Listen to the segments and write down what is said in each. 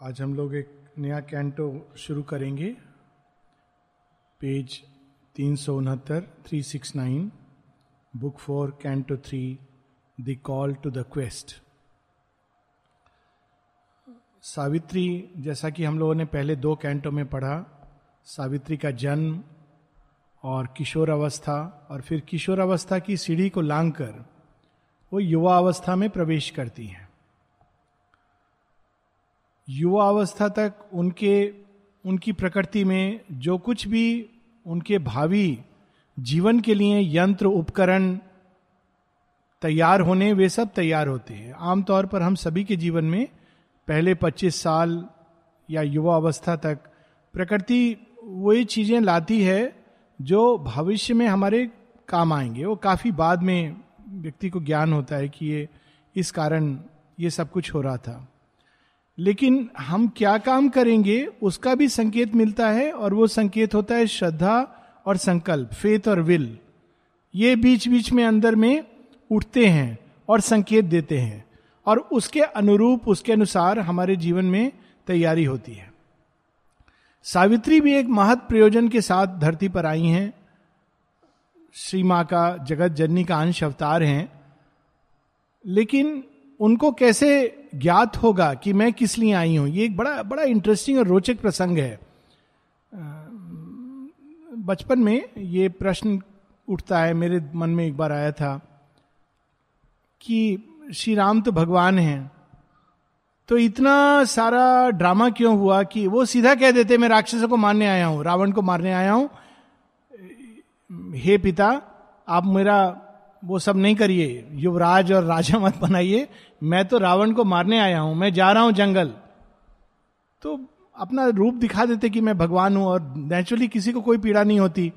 आज हम लोग एक नया कैंटो शुरू करेंगे। पेज तीन सौ उनहत्तर three six nine book four canto three the call to the quest Savitri, जैसा कि हम लोगों ने पहले दो कैंटो में पढ़ा, सावित्री का जन्म और किशोर अवस्था और फिर किशोर अवस्था की सीढ़ी को लांग कर वो युवा अवस्था में प्रवेश करती हैं। युवा अवस्था तक उनके, उनकी प्रकृति में जो कुछ भी उनके भावी जीवन के लिए यंत्र, उपकरण तैयार होने, वे सब तैयार होते हैं। आमतौर पर हम सभी के जीवन में पहले 25 साल या युवा अवस्था तक प्रकृति वही चीज़ें लाती है जो भविष्य में हमारे काम आएँगे। वो काफ़ी बाद में व्यक्ति को ज्ञान होता है कि ये, इस कारण ये सब कुछ हो रहा था। लेकिन हम क्या काम करेंगे, उसका भी संकेत मिलता है और वो संकेत होता है श्रद्धा और संकल्प फेथ और विल ये बीच बीच में अंदर में उठते हैं और संकेत देते हैं और उसके अनुरूप, उसके अनुसार हमारे जीवन में तैयारी होती है। सावित्री भी एक महत प्रयोजन के साथ धरती पर आई हैं। श्री माँ का जगत जननी का अंश अवतार हैं। लेकिन उनको कैसे ज्ञात होगा कि मैं किस लिए आई हूँ। ये एक बड़ा बड़ा इंटरेस्टिंग और रोचक प्रसंग है। बचपन में ये प्रश्न उठता है, मेरे मन में एक बार आया था कि श्री राम तो भगवान हैं तो इतना सारा ड्रामा क्यों हुआ कि वो सीधा कह देते, मैं राक्षसों को मारने आया हूँ, रावण को मारने आया हूँ। हे पिता, आप मेरा वो सब नहीं करिए। युवराज और राजा मत बनाइए। मैं तो रावण को मारने आया हूँ। मैं जा रहा हूँ जंगल। तो अपना रूप दिखा देते कि मैं भगवान हूँ और नेचुरली किसी को कोई पीड़ा नहीं होती।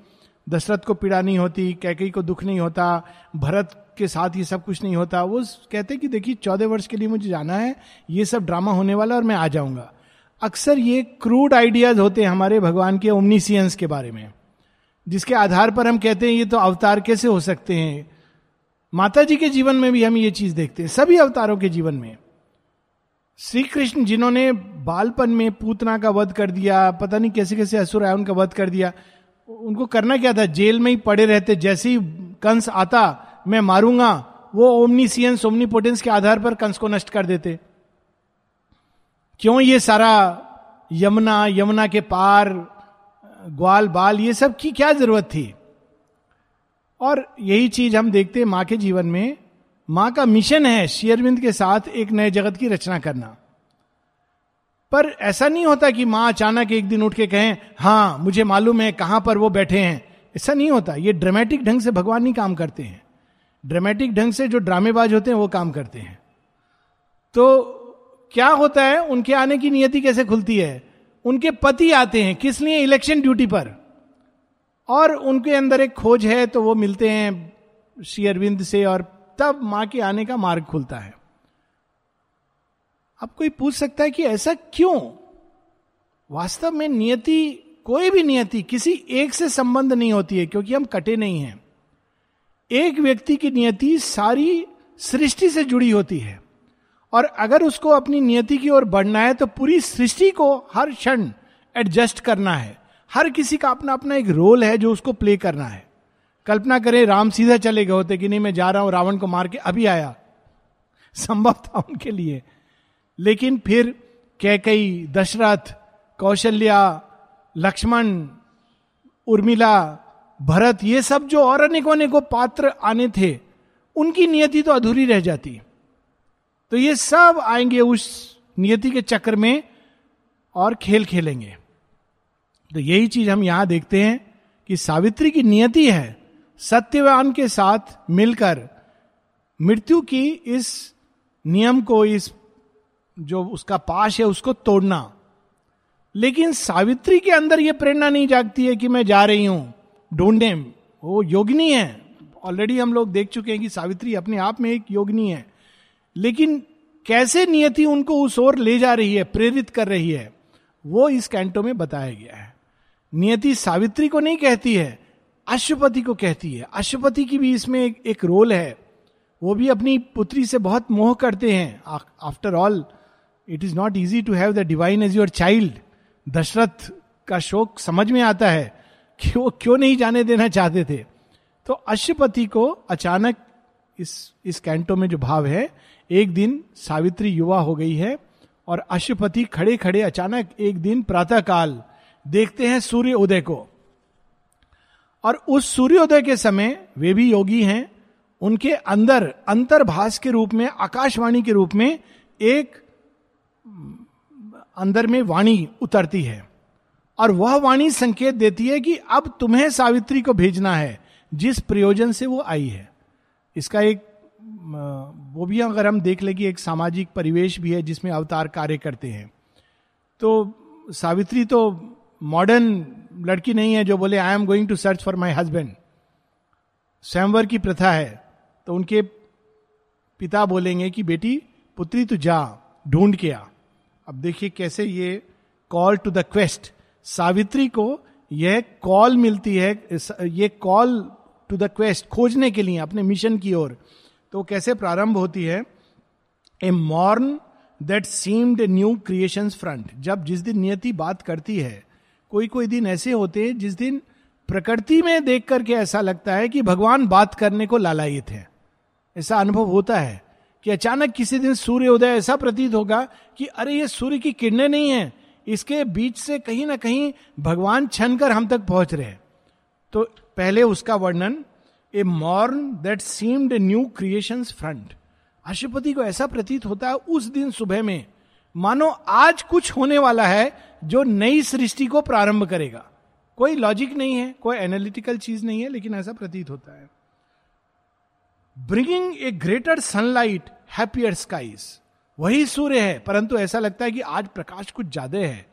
दशरथ को पीड़ा नहीं होती, कैकई को दुख नहीं होता, भरत के साथ ये सब कुछ नहीं होता। वो कहते कि देखिए, चौदह वर्ष के लिए मुझे जाना है, ये सब ड्रामा होने वाला और मैं आ जाऊँगा। अक्सर ये क्रूड आइडियाज़ होते हैं हमारे भगवान के ओमनीसियंस के बारे में, जिसके आधार पर हम कहते हैं, ये तो अवतार कैसे हो सकते हैं? माता जी के जीवन में भी हम ये चीज़ देखते हैं, सभी अवतारों के जीवन में। श्री कृष्ण जिन्होंने बालपन में पूतना का वध कर दिया, पता नहीं कैसे कैसे असुर आया उनका वध कर दिया, उनको करना क्या था? जेल में ही पड़े रहते, जैसे ही कंस आता, मैं मारूँगा, वो ओमनीसियंस ओमनीपोटेंस के आधार पर कंस को नष्ट कर देते। क्यों ये सारा यमुना यमुना के पार, ग्वाल, बाल, ये सब की क्या ज़रूरत थी? और यही चीज़ हम देखते हैं माँ के जीवन में। माँ का मिशन है शेयरविंद के साथ एक नए जगत की रचना करना। पर ऐसा नहीं होता कि माँ अचानक एक दिन उठ के कहें, हाँ, मुझे मालूम है कहाँ पर वो बैठे हैं। ऐसा नहीं होता। ये ड्रामेटिक ढंग से भगवान नहीं काम करते हैं। ड्रामेटिक ढंग से जो ड्रामेबाज होते हैं, वो काम करते हैं। तो क्या होता है? उनके आने की नियति कैसे खुलती है? उनके पति आते हैं। किस लिए? इलेक्शन ड्यूटी पर। और उनके अंदर एक खोज है तो वो मिलते हैं श्री अरविंद से और तब माँ के आने का मार्ग खुलता है। अब कोई पूछ सकता है कि ऐसा क्यों? वास्तव में नियति, कोई भी नियति, किसी एक से संबंध नहीं होती है, क्योंकि हम कटे नहीं हैं। एक व्यक्ति की नियति सारी सृष्टि से जुड़ी होती है। और अगर उसको अपनी नियति की ओर बढ़ना है तो पूरी सृष्टि को हर क्षण एडजस्ट करना है। हर किसी का अपना अपना एक रोल है जो उसको प्ले करना है। कल्पना करें, राम सीधा चले गए होते कि नहीं, मैं जा रहा हूँ, रावण को मार के अभी आया। संभव था उनके लिए। लेकिन फिर कैकई, दशरथ, कौशल्या, लक्ष्मण, उर्मिला, भरत, ये सब जो और अनेकों अनेकों पात्र आने थे, उनकी नियति तो अधूरी रह जाती। तो ये सब आएँगे उस नियति के चक्र में और खेल खेलेंगे। तो यही चीज़ हम यहाँ देखते हैं कि सावित्री की नियति है सत्यवान के साथ मिलकर मृत्यु की इस नियम को, इस जो उसका पाश है, उसको तोड़ना। लेकिन सावित्री के अंदर यह प्रेरणा नहीं जागती है कि मैं जा रही हूँ ढूंढे वो योगिनी है। ऑलरेडी हम लोग देख चुके हैं कि सावित्री अपने आप में एक योगिनी है। लेकिन कैसे नियति उनको उस ओर ले जा रही है, प्रेरित कर रही है, वो इस कैंटो में बताया गया है। नियति सावित्री को नहीं कहती है अशुपति को कहती है। अशुपति की भी इसमें एक, एक रोल है। वो भी अपनी पुत्री से बहुत मोह करते हैं। After all it is not easy to have the divine as your child Dasharatha का शोक समझ में आता है कि वो क्यों नहीं जाने देना चाहते थे। तो अश्वपति को अचानक इस इस कैंटो में जो भाव है एक दिन सावित्री युवा हो गई है और अशुपति खड़े खड़े अचानक एक दिन प्रातः काल देखते हैं सूर्य उदय को। और उस सूर्योदय के समय वे भी योगी हैं। उनके अंदर, अंतर्भाष के रूप में, आकाशवाणी के रूप में एक अंदर में वाणी उतरती है। और वह वाणी संकेत देती है कि अब तुम्हें सावित्री को भेजना है, जिस प्रयोजन से वो आई है। इसका एक वो भी अगर हम देख ले कि एक सामाजिक परिवेश भी है जिसमें अवतार कार्य करते हैं। तो सावित्री तो मॉडर्न लड़की नहीं है जो बोले I am going to search for my husband स्वयंवर की प्रथा है तो उनके पिता बोलेंगे कि, बेटी, पुत्री, तू जा, ढूंढ के आ। अब देखिए कैसे ये call to the quest Savitri को यह कॉल मिलती है ये कॉल टू द क्वेस्ट खोजने के लिए, अपने मिशन की ओर। तो कैसे प्रारंभ होती है? A morn that seemed new creation front जब जिस दिन नियति बात करती है कोई कोई दिन ऐसे होते हैं जिस दिन प्रकृति में देख करके ऐसा लगता है कि भगवान बात करने को लालायित है। ऐसा अनुभव होता है कि अचानक किसी दिन सूर्य उदय ऐसा प्रतीत होगा कि अरे, ये सूर्य की किरणें नहीं है। इसके बीच से कहीं ना कहीं भगवान छन कर हम तक पहुँच रहे तो पहले उसका वर्णन, a morn that seemed new creation front. Ashwapati को ऐसा प्रतीत होता है उस दिन सुबह में मानो आज कुछ होने वाला है जो नई सृष्टि को प्रारंभ करेगा। कोई लॉजिक नहीं है, कोई एनालिटिकल चीज़ नहीं है, लेकिन ऐसा प्रतीत होता है। Bringing a greater sunlight happier skies वही सूर्य है, परंतु ऐसा लगता है कि आज प्रकाश कुछ ज़्यादा है।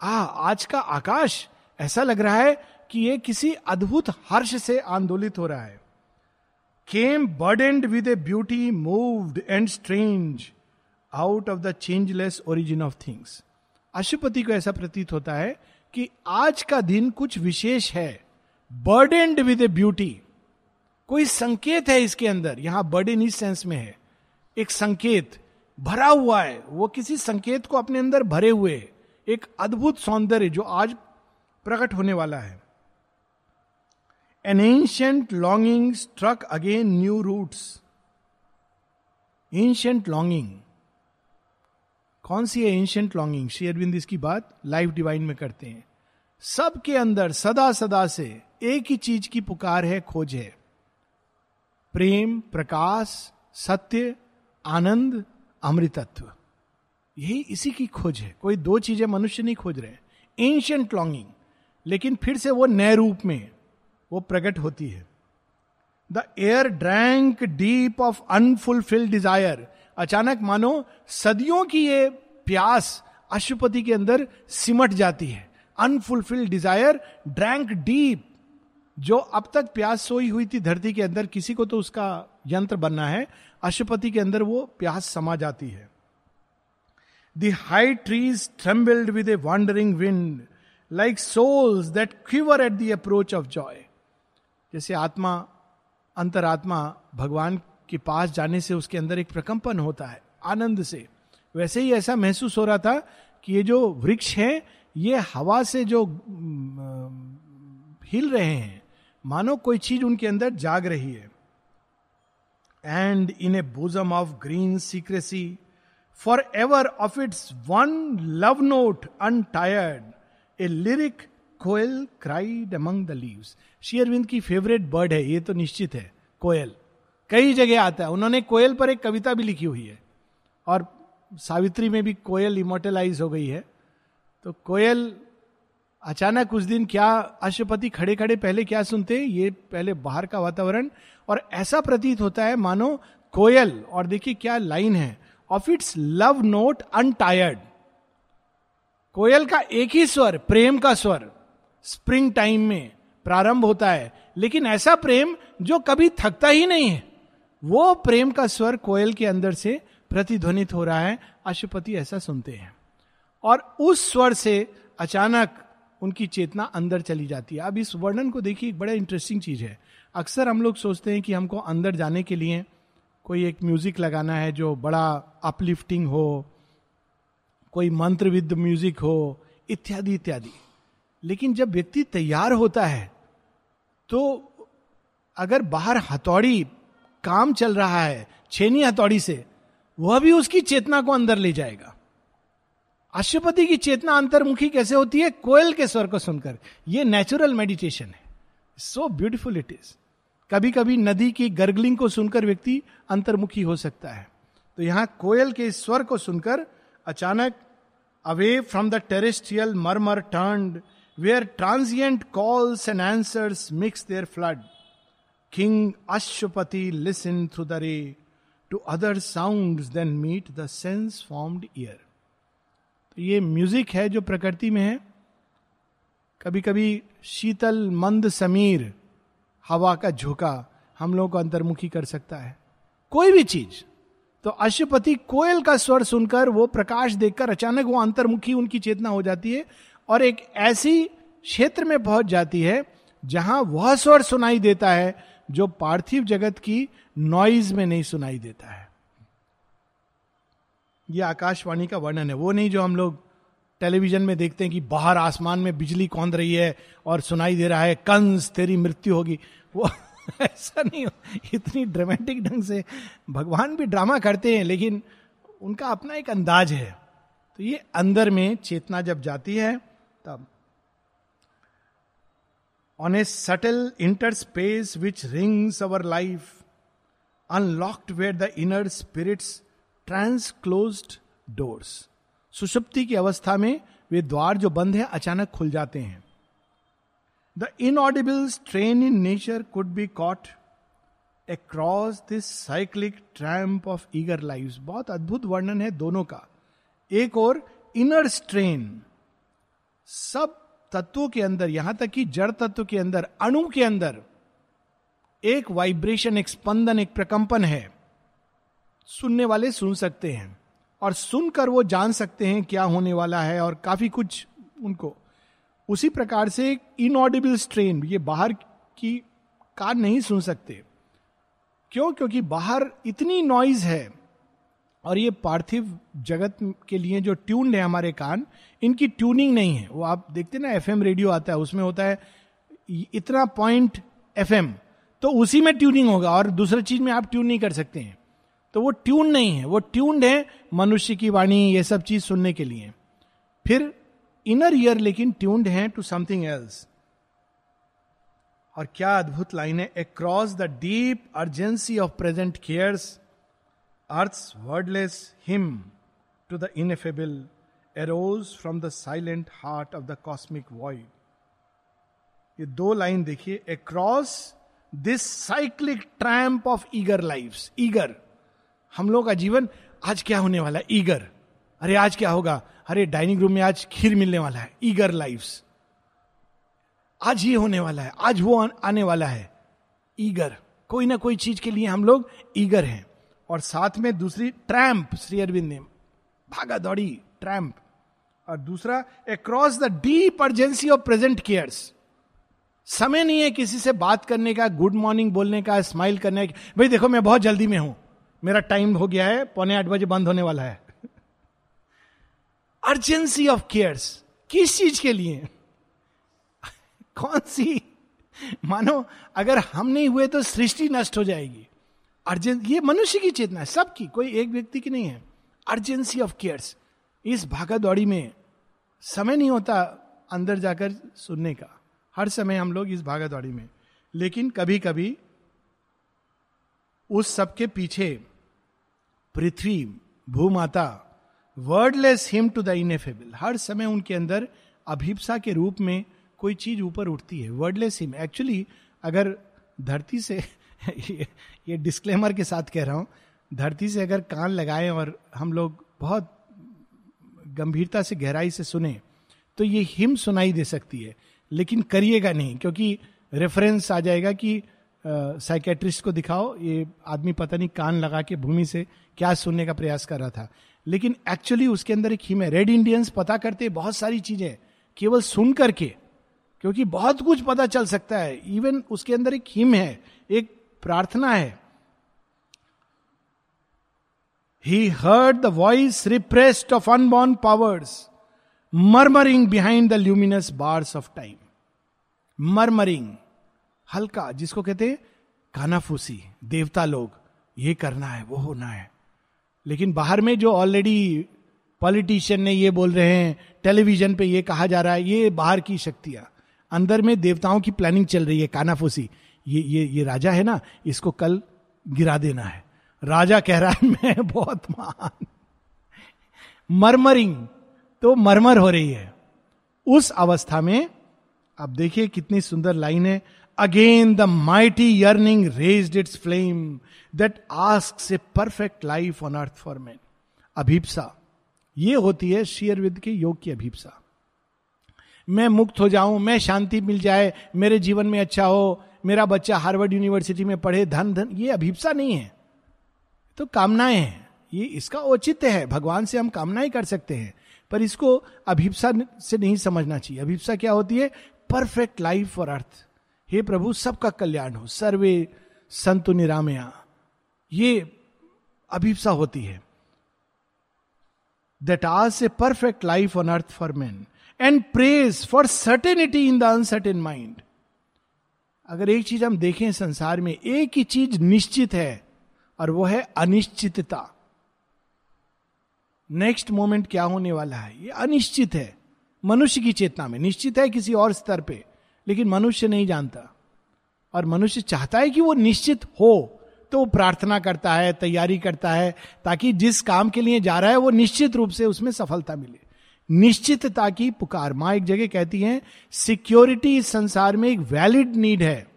आ आज का आकाश, ऐसा लग रहा है कि ये किसी अद्भुत हर्ष से आंदोलित हो रहा है। Came burdened with a beauty moved and strange out of the changeless origin of things Ashwapati को ऐसा प्रतीत होता है कि आज का दिन कुछ विशेष है। बर्डेंड विद ए ब्यूटी कोई संकेत है इसके अंदर? यहाँ बर्डन इस सेंस में है। एक संकेत भरा हुआ है। वो किसी संकेत को अपने अंदर भरे हुए एक अद्भुत सौंदर्य जो आज प्रकट होने वाला है। An ancient longing struck again new roots ancient longing कौन सी है एंशियंट लॉन्गिंग श्री अरविंद इसकी बात लाइफ डिवाइन में करते हैं। सबके अंदर, सदा सदा से एक ही चीज़ की पुकार है, खोज है। प्रेम, प्रकाश, सत्य, आनंद, अमृतत्व। यही इसी की खोज है। कोई दो चीज़ें मनुष्य नहीं खोज रहे एंशियंट लॉन्गिंग लेकिन फिर से वो नए रूप में वो प्रकट होती है। The air drank deep of unfulfilled desire अचानक मानो सदियों की ये प्यास अशुपति के अंदर सिमट जाती है। अनफुलफिल्ड डिज़ायर ड्रैंक डीप जो अब तक प्यास सोई हुई थी धरती के अंदर, किसी को तो उसका यंत्र बनना है। अशुपति के अंदर वो प्यास समा जाती है। The high trees trembled with a wandering wind like souls that quiver at the approach of joy जैसे आत्मा, अंतरात्मा, भगवान के पास जाने से उसके अंदर एक प्रकंपन होता है, आनंद से। वैसे ही ऐसा महसूस हो रहा था कि ये जो वृक्ष है, ये हवा से जो हिल रहे हैं। मानो कोई चीज़ उनके अंदर जाग रही है। And in a bosom of green secrecy for ever of its one love note untired a lyric koel cried among the leaves शेयरविंद की फेवरेट बर्ड है, ये तो निश्चित है, कोयल। कई जगह आता है। उन्होंने कोयल पर एक कविता भी लिखी हुई है। और सावित्री में भी कोयल इमोटलाइज हो गई है। तो कोयल, अचानक उस दिन क्या अशुपति खड़े खड़े पहले क्या सुनते? हैं ये पहले बाहर का वातावरण। और ऐसा प्रतीत होता है, मानो कोयल, और देखिए क्या लाइन है। Of its love note untired कोयल का एक ही स्वर, प्रेम का स्वर स्प्रिंग टाइम में प्रारंभ होता है। लेकिन ऐसा प्रेम जो कभी थकता ही नहीं है। वो प्रेम का स्वर कोयल के अंदर से प्रतिध्वनित हो रहा है, अशुपति ऐसा सुनते हैं। और उस स्वर से अचानक उनकी चेतना अंदर चली जाती है। अब इस वर्णन को देखिए, एक बड़ा इंटरेस्टिंग चीज़ है। अक्सर हम लोग सोचते हैं कि हमको अंदर जाने के लिए कोई एक म्यूज़िक लगाना है जो बड़ा अपलिफ्टिंग हो, कोई मंत्र विद म्यूज़िक हो, इत्यादि इत्यादि। लेकिन जब व्यक्ति तैयार होता है तो अगर बाहर हथौड़ी काम चल रहा है, छेनी हथौड़ी से, वह भी उसकी चेतना को अंदर ले जाएगा। अशुपति की चेतना अंतर्मुखी कैसे होती है? कोयल के स्वर को सुनकर। यह नेचुरल मेडिटेशन है। सो ब्यूटिफुल इट इज़ कभी कभी नदी की गर्गलिंग को सुनकर व्यक्ति अंतर्मुखी हो सकता है। तो यहाँ कोयल के स्वर को सुनकर अचानक away from the terrestrial murmur turn where transient calls and answers mix there flood king Ashwapati listen through the ray to other sound then meet the sense formed ear तो ये म्यूज़िक है जो प्रकृति में है। कभी कभी शीतल, मंद, समीर, हवा का झोंका हम लोगों को अंतर्मुखी कर सकता है। कोई भी चीज़। तो अशुपति कोयल का स्वर सुनकर वो प्रकाश देखकर अचानक वो अंतर्मुखी उनकी चेतना हो जाती है और एक ऐसी क्षेत्र में पहुँच जाती है जहाँ वह स्वर सुनाई देता है जो पार्थिव जगत की नॉइज़ में नहीं सुनाई देता है। यह आकाशवाणी का वर्णन है। वो नहीं जो हम लोग टेलीविज़न में देखते हैं कि बाहर आसमान में बिजली कौंद रही है और सुनाई दे रहा है, कंस, तेरी मृत्यु होगी। वो ऐसा नहीं हो। इतनी ड्रामेटिक ढंग से भगवान भी ड्रामा करते हैं, लेकिन उनका अपना एक अंदाज है। तो ये अंदर में चेतना जब जाती है, तब subtle interspace which rings our life unlocked where the inner spirits trance close doors सुषुप्ति की अवस्था में वे द्वार जो बंद है, अचानक खुल जाते हैं। The inaudible strain in nature could be caught across this cyclic tramp of eager life बहुत अद्भुत वर्णन है दोनों का। एक और इनर स्ट्रेन सब तत्वों के अंदर, यहाँ तक कि जड़ तत्व के अंदर, अणु के अंदर, एक वाइब्रेशन एक स्पंदन, एक प्रकंपन है। सुनने वाले सुन सकते हैं। और सुनकर वो जान सकते हैं क्या होने वाला है और काफ़ी कुछ उनको। उसी प्रकार से इनऑडिबल स्ट्रेन ये बाहर की कान नहीं सुन सकते। क्यों? क्योंकि बाहर इतनी नॉइज़ है और ये पार्थिव जगत के लिए जो ट्यून्ड है हमारे कान, इनकी ट्यूनिंग नहीं है। वो आप देखते ना एफएम रेडियो आता है, उसमें होता है, इतना पॉइंट एफएम तो उसी में ट्यूनिंग होगा और दूसरे चीज़ में आप ट्यून नहीं कर सकते हैं। तो वो ट्यून नहीं है, वो ट्यून्ड है मनुष्य की वाणी, ये सब चीज़ सुनने के लिए। फिर इनर ईयर लेकिन ट्यून्ड है टू समथिंग एल्स और क्या अद्भुत लाइन है across the deep urgency of present cares earth wordless hymn to the ineffable arose from the silent heart of the cosmic void ये दो लाइन देखिए across this cyclic tramp of eager life eager हम लोग का जीवन आज क्या होने वाला है? ईगर अरे आज क्या होगा? अरे डाइनिंग रूम में आज खीर मिलने वाला है ईगर लाइफ आज ये होने वाला है, आज वो आने वाला है ईगर कोई ना कोई चीज़ के लिए हम लोग ईगर हैं। और साथ में दूसरी ट्रैम्प, श्री अरविंद ने। भागा दौड़ी, ट्रैम्प। और दूसरा across the deep urgency of present cares समय नहीं है किसी से बात करने का गुड मॉर्निंग बोलने का स्माइल करने का। भाई देखो, मैं बहुत जल्दी में हूँ। मेरा टाइम हो गया है, पौने आठ बजे बंद होने वाला है। अर्जेंसी ऑफ़ केयर्स किस चीज़ के लिए? कौन सी? मानो, अगर हम नहीं हुए तो सृष्टि नष्ट हो जाएगी। अर्जेंस ये मनुष्य की चेतना है, सबकी, कोई एक व्यक्ति की नहीं है। अर्जेंसी ऑफ़ केयर्स, इस भागा दौड़ी में समय नहीं होता अंदर जाकर सुनने का। हर समय हम लोग इस भागा दौड़ी में। लेकिन कभी कभी उस सबके पीछे पृथ्वी, भूमाता wordless hymn to the ineffable हर समय उनके अंदर अभिप्सा के रूप में कोई चीज़ ऊपर उठती है। वर्डलेस हिम एक्चुअली अगर धरती से ये, डिस्क्लेमर के साथ कह रहा हूँ धरती से अगर कान लगाए और हम लोग बहुत गंभीरता से गहराई से सुने तो ये हिम सुनाई दे सकती है लेकिन करिएगा नहीं क्योंकि रेफरेंस आ जाएगा कि साइकेट्रिस्ट को दिखाओ ये आदमी पता नहीं कान लगा के भूमि से क्या सुनने का प्रयास कर रहा था। लेकिन एक्चुअली उसके अंदर एक हिम है। रेड इंडियंस पता करते बहुत सारी चीज़ें केवल सुन करके क्योंकि बहुत कुछ पता चल सकता है। इवन उसके अंदर एक हिम है एक प्रार्थना है। He heard the voice repressed of unborn powers murmuring behind the luminous bars of time murmuring हल्का, जिसको कहते हैं, कानाफूसी, देवता लोग, ये करना है, वो होना है। लेकिन बाहर में जो ऑलरेडी पॉलिटिशियन ने ये बोल रहे हैं टेलीविज़न पे ये कहा जा रहा है, ये बाहर की शक्तियाँ। अंदर में देवताओं की प्लानिंग चल रही है, कानाफूसी। ये ये ये राजा है ना, इसको कल गिरा देना है। राजा कह रहा है, मैं बहुत महान। मरमरिंग तो मरमर हो रही है। उस अवस्था में, आप देखिए कितनी सुंदर लाइन है। Again the mighty yearning raise its flame that ask a perfect life on earth for man अभिप्सा। ये होती है शेयरविद के योग की अभिप्सा। मैं मुक्त हो जाऊँ, मैं शांति मिल जाए, मेरे जीवन में अच्छा हो मेरा बच्चा हार्वर्ड यूनिवर्सिटी में पढ़े धन धन, ये अभिप्सा नहीं है। तो कामनाएँ हैं। ये इसका औचित्य है। भगवान से हम कामनाएँ कर सकते हैं। पर इसको अभिप्सा से नहीं समझना चाहिए। अभिप्सा क्या होती है? परफेक्ट लाइफ फॉर अर्थ हे प्रभु, सबका कल्याण हो। सर्वे संतु निरामया। ये अभिप्सा होती है। दैट आज a perfect life on earth for man and praise for certainty in the uncertain mind अगर एक चीज़ हम देखें संसार में, एक ही चीज़ निश्चित है, और वो है अनिश्चितता। नेक्स्ट मोमेंट क्या होने वाला है? ये अनिश्चित है। मनुष्य की चेतना में। निश्चित है किसी और स्तर पे, लेकिन मनुष्य नहीं जानता। और मनुष्य चाहता है कि वो निश्चित हो तो वो प्रार्थना करता है, तैयारी करता है, ताकि जिस काम के लिए जा रहा है, वो निश्चित रूप से उसमें सफलता मिले। निश्चितता की पुकार। माँ एक जगह कहती हैं सिक्योरिटी इस संसार में एक वैलिड नीड है।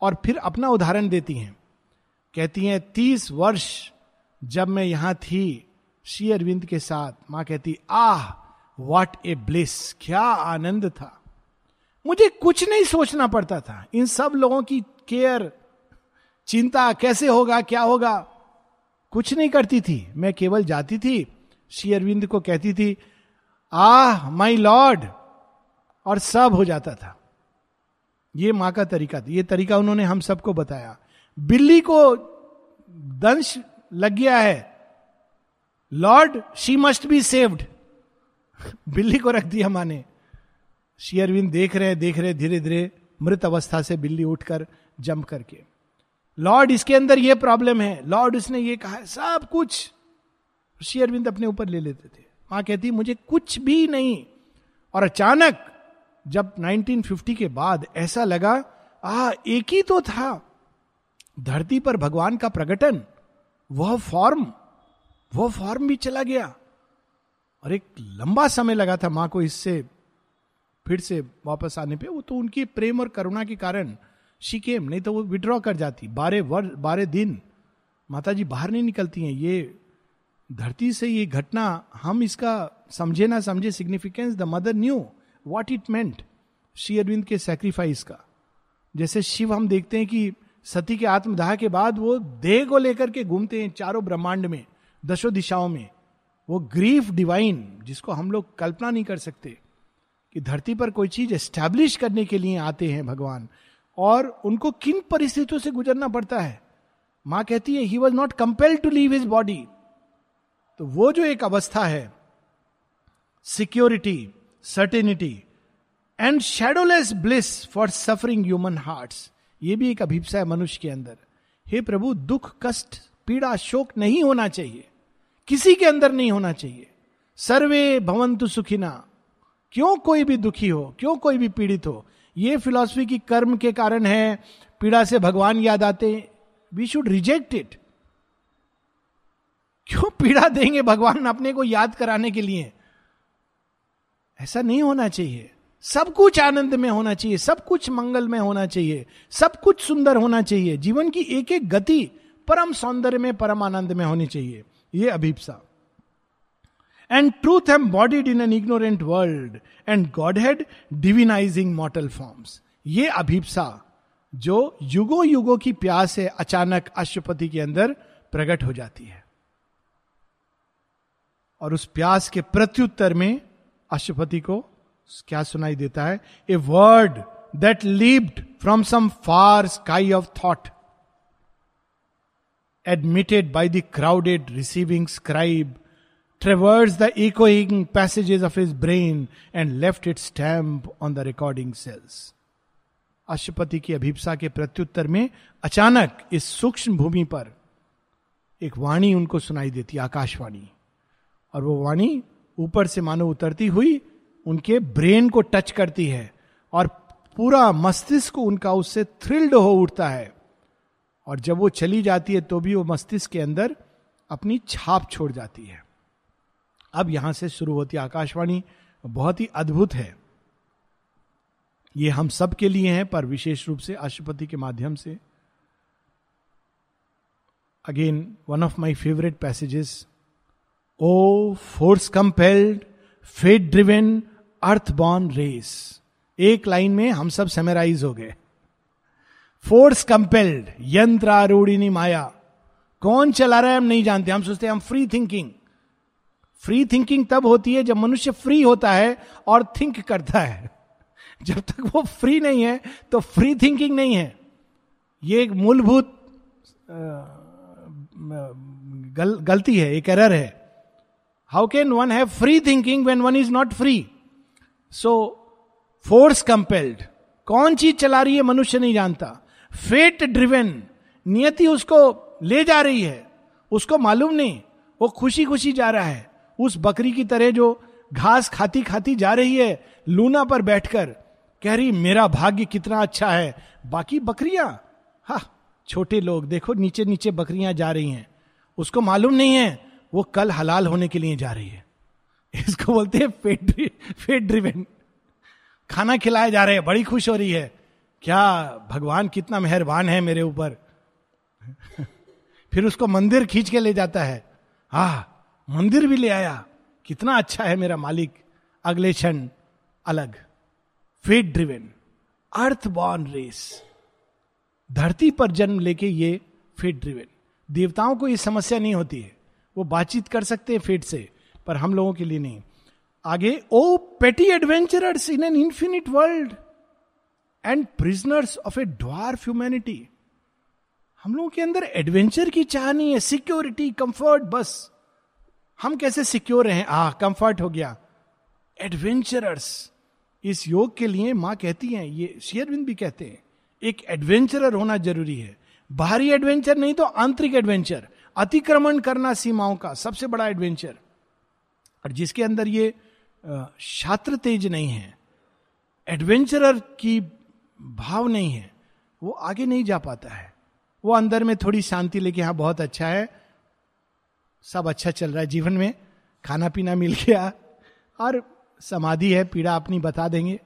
और फिर अपना उदाहरण देती हैं। कहती हैं, तीस वर्ष जब मैं यहाँ थी श्री अरविंद के साथ, माँ कहती, आह वॉट ए ब्लिस क्या आनंद था। मुझे कुछ नहीं सोचना पड़ता था। इन सब लोगों की केयर, चिंता कैसे होगा, क्या होगा? कुछ नहीं करती थी। मैं केवल जाती थी, श्री अरविंद को कहती थी आह माई लॉर्ड और सब हो जाता था। ये माँ का तरीका था। ये तरीका उन्होंने हम सबको बताया। बिल्ली को दंश लग गया है। Lord she must be saved बिल्ली को रख दिया माने शेयरविंद देख रहे देख रहे, धीरे धीरे मृत अवस्था से बिल्ली उठकर जंप करके। लॉर्ड इसके अंदर ये प्रॉब्लम है। लॉर्ड उसने ये कहा सब कुछ। शेयरविंद अपने ऊपर ले लेते थे। माँ कहती, मुझे कुछ भी नहीं। और अचानक, जब 1950 के बाद ऐसा लगा आ एक ही तो था। धरती पर भगवान का प्रकटन, वह फॉर्म वह फॉर्म भी चला गया। और एक लंबा समय लगा था माँ को इससे, फिर से वापस आने पे। वो तो उनकी प्रेम और करुणा के कारण शिकेम नहीं तो वो विड्रॉ कर जाती। बारह वर्ष बारह दिन माता जी बाहर नहीं निकलती हैं। ये धरती से ये घटना हम इसका समझे ना समझे significance the Mother knew what it meant Shri Aurobindo के सेक्रीफाइस का। जैसे शिव हम देखते हैं कि सती के आत्मदाह के बाद वो देह को लेकर के घूमते हैं चारों ब्रह्मांड में दशो दिशाओं में। वो ग्रीफ डिवाइन जिसको हम लोग कल्पना नहीं कर सकते कि धरती पर कोई चीज़ एस्टैब्लिश करने के लिए आते हैं भगवान। और उनको किन परिस्थितियों से गुजरना पड़ता है? माँ कहती है he was not compelled to leave his body तो वो जो एक अवस्था है security certainty and shadowless bliss for suffering human hearts ये भी एक अभिप्सा है मनुष्य के अंदर। हे प्रभु, दुख, कष्ट, पीड़ा, शोक नहीं होना चाहिए। किसी के अंदर नहीं होना चाहिए। सर्वे भवंतु सुखिना। क्यों कोई भी दुखी हो, क्यों कोई भी पीड़ित हो? ये फिलॉसफी की कर्म के कारण है। पीड़ा से भगवान याद आते वी शुड रिजेक्ट इट क्यों पीड़ा देंगे भगवान अपने को याद कराने के लिए? ऐसा नहीं होना चाहिए। सब कुछ आनंद में होना चाहिए, सब कुछ मंगल में होना चाहिए, सब कुछ सुंदर होना चाहिए। जीवन की एक एक गति परम सौंदर्य में, परम आनंद में होनी चाहिए। ये अभिप्सा। And truth embodied in an ignorant world and godhead divinising mortal forms ये अभिप्सा, जो युगो युगो की प्यास है अचानक अश्वपति के अंदर प्रकट हो जाती है। और उस प्यास के प्रत्युत्तर में अशुपति को क्या सुनाई देता है? A word that leaped from some far sky of thought admitted by the crowded receiving scribe traverse the echoing passages of his brain and left it stamp on the recording cells Ashwapati की अभिप्सा के प्रत्युत्तर में अचानक इस सूक्ष्म भूमि पर एक वाणी उनको सुनाई देती, आकाशवाणी। और वो वाणी ऊपर से मानो उतरती हुई उनके ब्रेन को टच करती है और पूरा मस्तिष्क उनका उससे थ्रिल्ड हो उठता है। और जब वो चली जाती है तो भी वो मस्तिष्क के अंदर अपनी छाप छोड़ जाती है। अब यहाँ से शुरू होती आकाशवाणी, बहुत ही अद्भुत है। ये हम सब के लिए हैं, पर विशेष रूप से अशुपति के माध्यम से। Again one of my favourite passages O force compelled fate driven earth born race एक लाइन में हम सब सेमेराइज हो गए। फोर्स कंपेल्ड यंत्र आरूढ़ी माया कौन चला रहा है हम नहीं जानते। हम सोचते हैं हम फ्री थिंकिंग फ्री थिंकिंग तब होती है जब मनुष्य फ्री होता है और थिंक करता है। जब तक वो फ्री नहीं है तो फ्री थिंकिंग नहीं है। ये एक मूलभूत गल, गलती है एक एरर है। How can one have free thinking when one is not free so force compelled कौन चीज़ चला रही है, मनुष्य नहीं जानता। फेट ड्रिवेन नियति उसको ले जा रही है। उसको मालूम नहीं। वो खुशी खुशी जा रहा है। उस बकरी की तरह जो घास खाती खाती जा रही है, लूना पर बैठकर, कह रही, मेरा भाग्य कितना अच्छा है। बाकी बकरियाँ? हा, छोटे लोग, देखो नीचे नीचे बकरियाँ जा रही हैं। उसको मालूम नहीं है। वो कल हलाल होने के लिए जा रही है। इसको बोलते हैं फेट फेट ड्रिवेन खाना खिलाए जा रहे हैं, बड़ी खुश हो रही है। क्या भगवान कितना मेहरबान है मेरे ऊपर। फिर उसको मंदिर खींच के ले जाता है। हा मंदिर भी ले आया। कितना अच्छा है मेरा मालिक। अगले क्षण अलग। Fate driven earth born race धरती पर जन्म लेके ये फेट ड्रिवेन देवताओं को ये समस्या नहीं होती है। वो बातचीत कर सकते हैं फेट से, पर हम लोगों के लिए नहीं। आगे, O petty adventurers in an infinite world and prisoners of a dwarf humanity हम लोगों के अंदर एडवेंचर की चाह नहीं है सिक्योरिटी कंफर्ट बस। हम कैसे सिक्योर हैं? आ कंफर्ट हो गया। एडवेंचरर्स इस योग के लिए माँ कहती हैं, ये शेयरविंद भी कहते हैं, एक एडवेंचरर होना ज़रूरी है। बाहरी एडवेंचर नहीं तो आंतरिक एडवेंचर अतिक्रमण करना सीमाओं का सबसे बड़ा एडवेंचर और जिसके अंदर ये छात्र तेज नहीं है एडवेंचरर की भाव नहीं है, वो आगे नहीं जा पाता है। वो अंदर में थोड़ी शांति लेके हाँ बहुत अच्छा है, सब अच्छा चल रहा है जीवन में, खाना पीना मिल गया, और समाधि है, पीड़ा अपनी बता देंगे।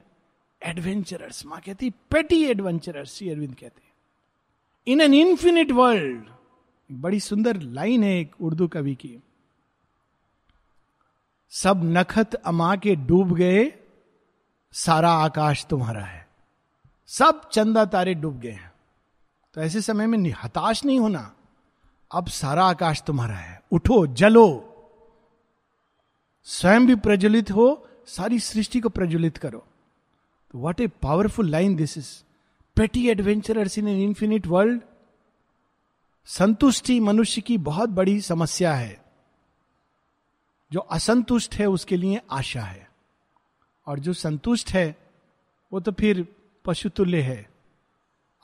एडवेंचरर्स माँ कहती पेटी एडवेंचरर्स अरविंद कहते इन एन इंफिनिट वर्ल्ड बड़ी सुंदर लाइन है एक उर्दू कवि की। सब नखत अमा के डूब गए, सारा आकाश तुम्हारा है। सब चंदा तारे डूब गए हैं। तो ऐसे समय में हताश नहीं होना। अब सारा आकाश तुम्हारा है। उठो, जलो। स्वयं भी प्रज्वलित हो, सारी सृष्टि को प्रज्वलित करो। तो what a powerful line this is petty adventurers in an infinite world संतुष्टि मनुष्य की बहुत बड़ी समस्या है। जो असंतुष्ट है, उसके लिए आशा है। और जो संतुष्ट है, वो तो फिर पशुतुल्य है।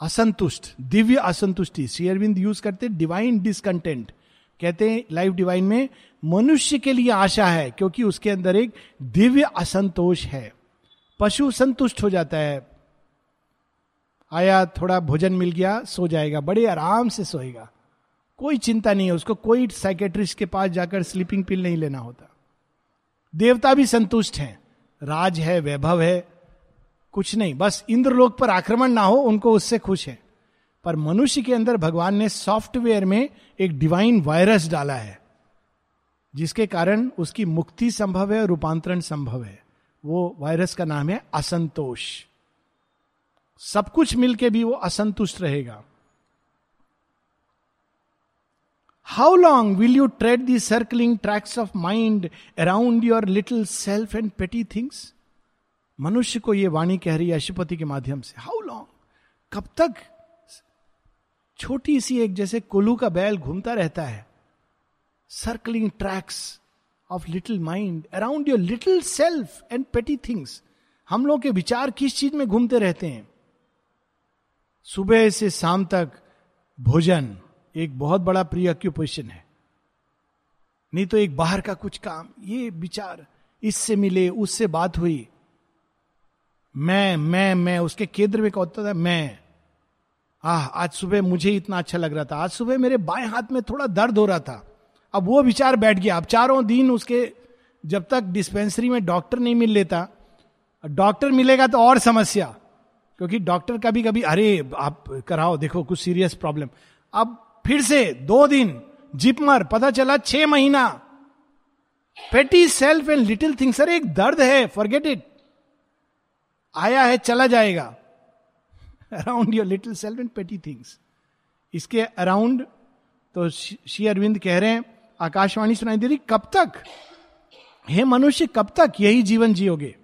असंतुष्ट, दिव्य असंतुष्टि, श्री अरविंद यूज़ करते डिवाइन डिसकंटेंट कहते हैं लाइफ डिवाइन में मनुष्य के लिए आशा है, क्योंकि उसके अंदर एक दिव्य असंतोष है। पशु संतुष्ट हो जाता है। आया, थोड़ा भोजन मिल गया, सो जाएगा, बड़े आराम से सोएगा। कोई चिंता नहीं है उसको, कोई साइकेट्रिस्ट के पास जाकर स्लीपिंग पिल नहीं लेना होता। देवता भी संतुष्ट हैं। राज है, वैभव है, कुछ नहीं। बस इंद्रलोक पर आक्रमण ना हो, उनको उससे खुश है। पर मनुष्य के अंदर भगवान ने सॉफ्टवेयर में एक डिवाइन वायरस डाला है, जिसके कारण उसकी मुक्ति संभव है और रूपांतरण संभव है। वो वायरस का नाम है असंतोष। सब कुछ मिलके भी वो असंतुष्ट रहेगा। How long will you tread the circling tracks of mind around your little self and petty things मनुष्य को यह वाणी कह रही है अशुपति के माध्यम से। हाउ लॉन्ग कब तक? छोटी सी एक जैसे कोलू का बैल घूमता रहता है। Circling tracks of little mind around your little self and petty things हम लोग के विचार किस चीज़ में घूमते रहते हैं? सुबह से शाम तक भोजन। एक बहुत बड़ा प्री ऑक्यूपेशन है। नहीं तो एक बाहर का कुछ काम, ये विचार इससे मिले, उससे बात हुई। मैं मैं मैं, उसके केंद्र में कहता था, मैं। आह, आज सुबह मुझे इतना अच्छा लग रहा था। आज सुबह मेरे बाएँ हाथ में थोड़ा दर्द हो रहा था। अब वो विचार बैठ गया। अब चारों दिन उसके, जब तक डिस्पेंसरी में डॉक्टर नहीं मिल लेता डॉक्टर मिलेगा तो और समस्या। क्योंकि डॉक्टर कभी कभी अरे, आप कराओ, देखो, कुछ सीरियस प्रॉब्लम अब फिर से दो दिन जिपमर पता चला छह महीना। Petty self and little things sir, एक दर्द है फॉरगेट इट आया है, चला जाएगा। Around your little self and petty things इसके अराउंड तो श्री अरविंद कह रहे हैं, आकाशवाणी सुनाई दे रही, कब तक? हे मनुष्य, कब तक यही जीवन जियोगे?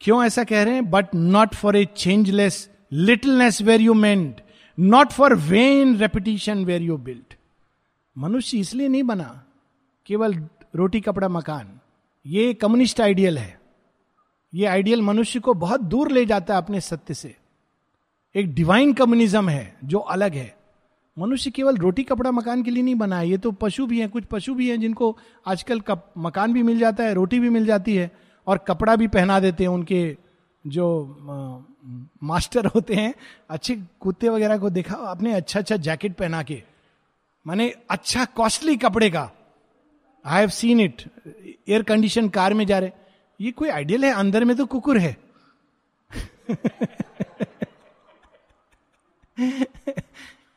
क्यों ऐसा कह रहे हैं? But not for a changeless littleness were you meant not for vain repetition were you built मनुष्य इसलिए नहीं बना केवल रोटी कपड़ा मकान। ये कम्युनिस्ट आइडियल है। ये आइडियल मनुष्य को बहुत दूर ले जाता है अपने सत्य से। एक डिवाइन कम्युनिज्म है जो अलग है। मनुष्य केवल रोटी कपड़ा मकान के लिए नहीं बना है। ये तो पशु भी हैं कुछ पशु भी हैं जिनको आजकल कप, मकान भी मिल जाता है रोटी भी मिल जाती है और कपड़ा भी पहना देते हैं उनके जो मास्टर होते हैं, अच्छे कुत्ते वगैरह को देखा अपने अच्छा अच्छा जैकेट पहना के। माने अच्छा कॉस्टली कपड़े का। I have seen it air condition car में जा रहे। ये कोई आइडियल है? अंदर में तो कुकुर है।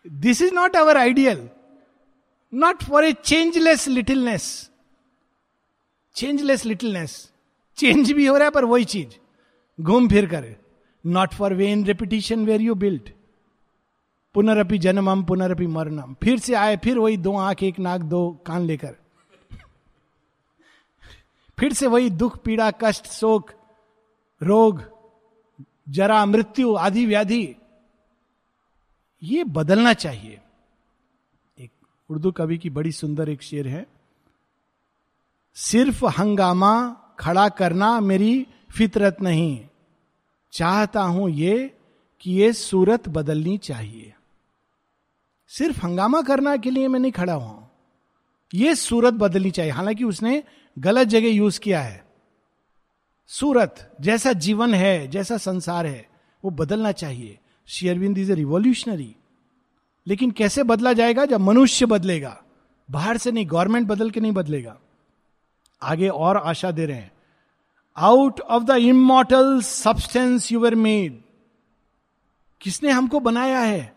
This is not our ideal not for a changeless littleness changeless littleness change भी हो रहा है, पर वही चीज़। घूम फिर कर। Not for vain repetition were you built पुनरअपि जन्मम, पुनरअपि मरणम। फिर से आए, फिर वही दो आँख, एक नाक, दो कान लेकर। फिर से वही दुख, पीड़ा, कष्ट, शोक, रोग, जरा, मृत्यु आदि व्याधि। ये बदलना चाहिए। एक उर्दू कवि की बड़ी सुंदर एक शेर है। सिर्फ़ हंगामा खड़ा करना मेरी फितरत नहीं। चाहता हूँ ये कि ये सूरत बदलनी चाहिए। सिर्फ़ हंगामा करना के लिए मैं नहीं खड़ा हुआ ये सूरत बदलनी चाहिए। हालाँकि उसने गलत जगह यूज़ किया है। सूरत जैसा जीवन है, जैसा संसार है, वो बदलना चाहिए। शेयरविंद इज़ ए रिवोल्यूशनरी। लेकिन कैसे बदला जाएगा? जब मनुष्य बदलेगा। बाहर से नहीं, गवर्नमेंट बदल के नहीं बदलेगा। आगे और आशा दे रहे हैं। Out of the immortal substance you're made किसने हमको बनाया है?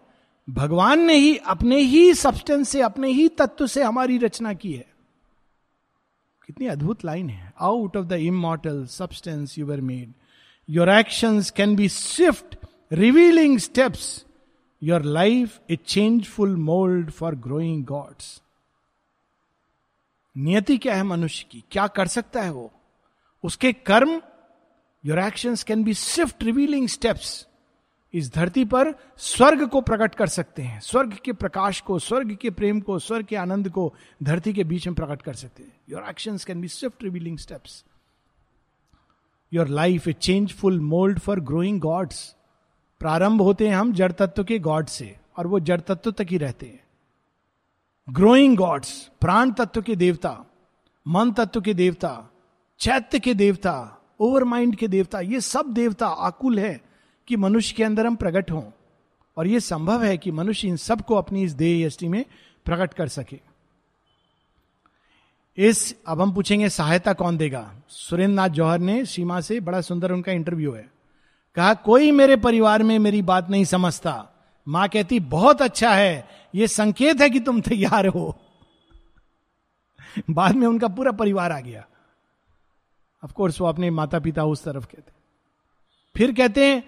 भगवान ने ही अपने ही सब्सटेंस से, अपने ही तत्व से हमारी रचना की है। कितनी अद्भुत लाइन है। Out of the immortal substance you're made your action can be swift revealing steps your life a changeful mould for growing gods नियति क्या है मनुष्य की? क्या कर सकता है वो? उसके कर्म your action can be swift revealing steps इस धरती पर स्वर्ग को प्रकट कर सकते हैं। स्वर्ग के प्रकाश को, स्वर्ग के प्रेम को, स्वर्ग के आनंद को धरती के बीच में प्रकट कर सकते हैं। Your action can be swift revealing steps your life a changeful mould for growing gods प्रारंभ होते हैं हम जड़ तत्व के गॉड से, और वो जड़ तत्व तक ही रहते हैं। ग्रोइंग गॉड्स प्राण तत्व के देवता, मन तत्व के देवता चैत्य के देवता ओवर माइंड के देवता, ये सब देवता आकुल है कि मनुष्य के अंदर हम प्रकट हों। और यह संभव है कि मनुष्य इन सबको अपनी इस देह यष्टि में प्रकट कर सके। इस, अब हम पूछेंगे सहायता कौन देगा? सुरेंद्र नाथ जौहर ने सीमा से बड़ा सुंदर उनका इंटरव्यू है। कहा, कोई मेरे परिवार में मेरी बात नहीं समझता। माँ कहती, बहुत अच्छा है। यह संकेत है कि तुम तैयार हो। बाद में उनका पूरा परिवार आ गया। ऑफ़ कोर्स वो अपने माता पिता उस तरफ़ कहते फिर कहते हैं,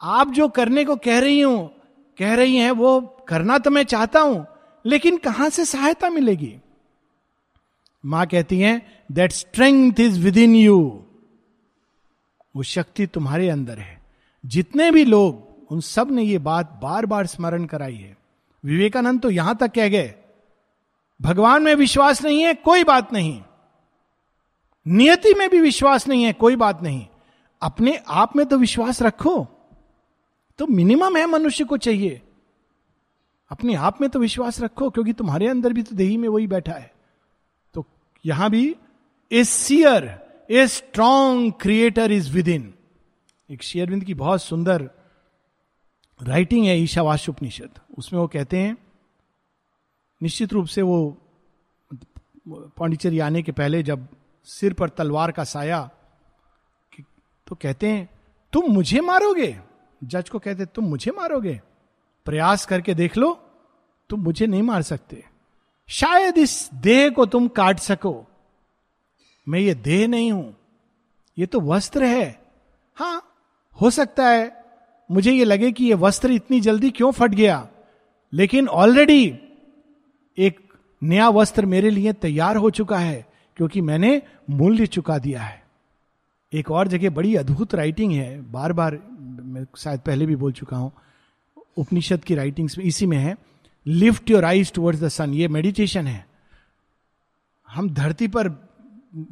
आप जो करने को कह रही हूँ, कह रही हैं, वो करना तो मैं चाहता हूँ, लेकिन कहाँ से सहायता मिलेगी? माँ कहती हैं that strength is within you वो शक्ति तुम्हारे अंदर है। जितने भी लोग उन सबने ये बात बार बार स्मरण कराई है। विवेकानंद तो यहाँ तक कह गए, भगवान में विश्वास नहीं है, कोई बात नहीं। नियति में भी विश्वास नहीं है, कोई बात नहीं। अपने आप में तो विश्वास रखो। तो मिनिमम है मनुष्य को चाहिए। अपने आप में तो विश्वास रखो, क्योंकि तुम्हारे अंदर भी तो देही में वही बैठा है। तो यहाँ भी a seer a strong creator is within एक शेयरविंद की बहुत सुंदर राइटिंग है ईशावाश उपनिषद उसमें वो कहते हैं, निश्चित रूप से वो पांडिचेरी आने के पहले जब सिर पर तलवार का साया तो कहते हैं, तुम मुझे मारोगे? जज को कहते तुम मुझे मारोगे? प्रयास करके देख लो, तुम मुझे नहीं मार सकते। शायद इस देह को तुम काट सको। मैं ये देह नहीं हूँ, ये तो वस्त्र है। हाँ, हो सकता है, मुझे ये लगे कि ये वस्त्र इतनी जल्दी क्यों फट गया? लेकिन ऑलरेडी एक नया वस्त्र मेरे लिए तैयार हो चुका है। क्योंकि मैंने मूल्य चुका दिया है। एक और जगह बड़ी अद्भुत राइटिंग है। बार बार मैं शायद पहले भी बोल चुका हूँ। उपनिषद की राइटिंग्स में इसी में है। Lift your eyes towards the sun ये मेडिटेशन है। हम धरती पर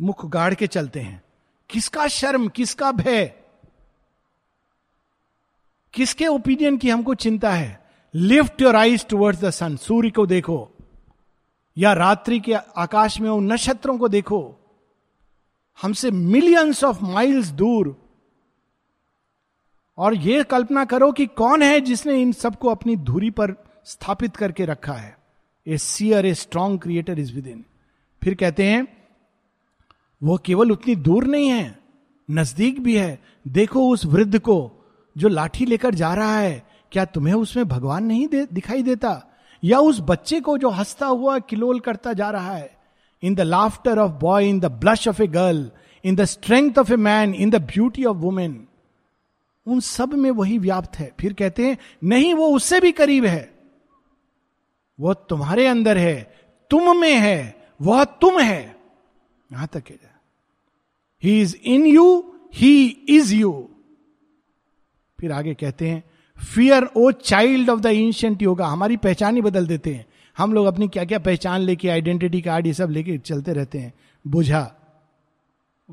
मुख गाड़ के चलते हैं। किसका शर्म, किसका भय? किसके ओपिनियन की हमको चिंता है? Lift your eyes towards the sun सूर्य को देखो। या रात्रि के आकाश में उन नक्षत्रों को देखो हमसे मिलियंस ऑफ़ माइल्स दूर। और यह कल्पना करो कि कौन है जिसने इन सबको अपनी धुरी पर स्थापित करके रखा है। A seer a strong creator is within फिर कहते हैं वो केवल उतनी दूर नहीं है नज़दीक भी है। देखो उस वृद्ध को जो लाठी लेकर जा रहा है क्या तुम्हें उसमें भगवान नहीं दे, दिखाई देता? या उस बच्चे को जो हंसता हुआ किलोल करता जा रहा है in the laughter of boy in the blush of a girl in the strength of a man in the beauty of women उन सब में वही व्याप्त है। फिर कहते हैं, नहीं, वो उससे भी करीब है। वो तुम्हारे अंदर है, तुम में है, वह तुम है। यहाँ तक है। He is in you he is you फिर आगे कहते हैं fear O child of the ancient yoga हमारी पहचान ही बदल देते हैं। हम लोग अपनी क्या क्या पहचान लेके आइडेंटिटी कार्ड ये सब लेके चलते रहते हैं। बुझा।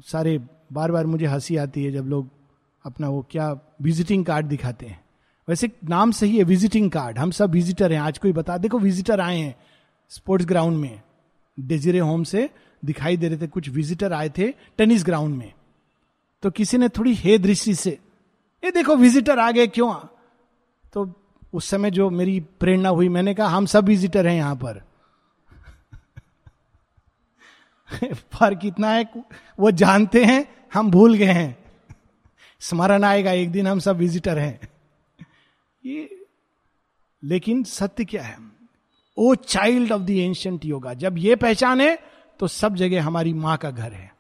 सारे बार बार मुझे हँसी आती है जब लोग अपना वो क्या विजिटिंग कार्ड दिखाते हैं। वैसे नाम सही है विजिटिंग कार्ड हम सब विजिटर हैं। आज कोई बता, देखो विजिटर आए हैं स्पोर्ट्स ग्राउंड में। डेजिरे होम से दिखाई दे रहे थे, कुछ विजिटर आए थे टेनिस ग्राउंड में। तो किसी ने थोड़ी हे दृष्टि से, ये देखो विजिटर आ गए क्यों? तो उस समय जो मेरी प्रेरणा हुई, मैंने कहा, हम सब विजिटर हैं यहाँ पर. फ़र्क इतना है वो जानते हैं, हम भूल गए हैं। स्मरण आएगा, एक दिन हम सब विजिटर हैं। ये, लेकिन सत्य क्या है? O child of the ancient yoga जब ये पहचान है तो सब जगह हमारी माँ का घर है।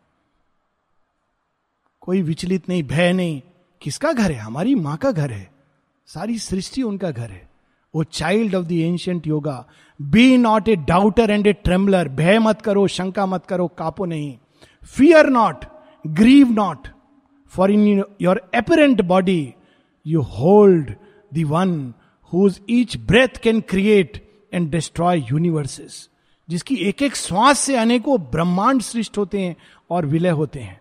कोई विचलित नहीं, भय नहीं, किसका घर है? हमारी माँ का घर है। सारी सृष्टि उनका घर है। वो child of the ancient yoga be not a doubter and a trembler भय मत करो, शंका मत करो, कापो नहीं। Fear not grieve not for in your apparent body you hold the one whose each breath can create and destroy universes जिसकी एक एक श्वास से अनेकों ब्रह्मांड सृष्ट होते हैं और विलय होते हैं।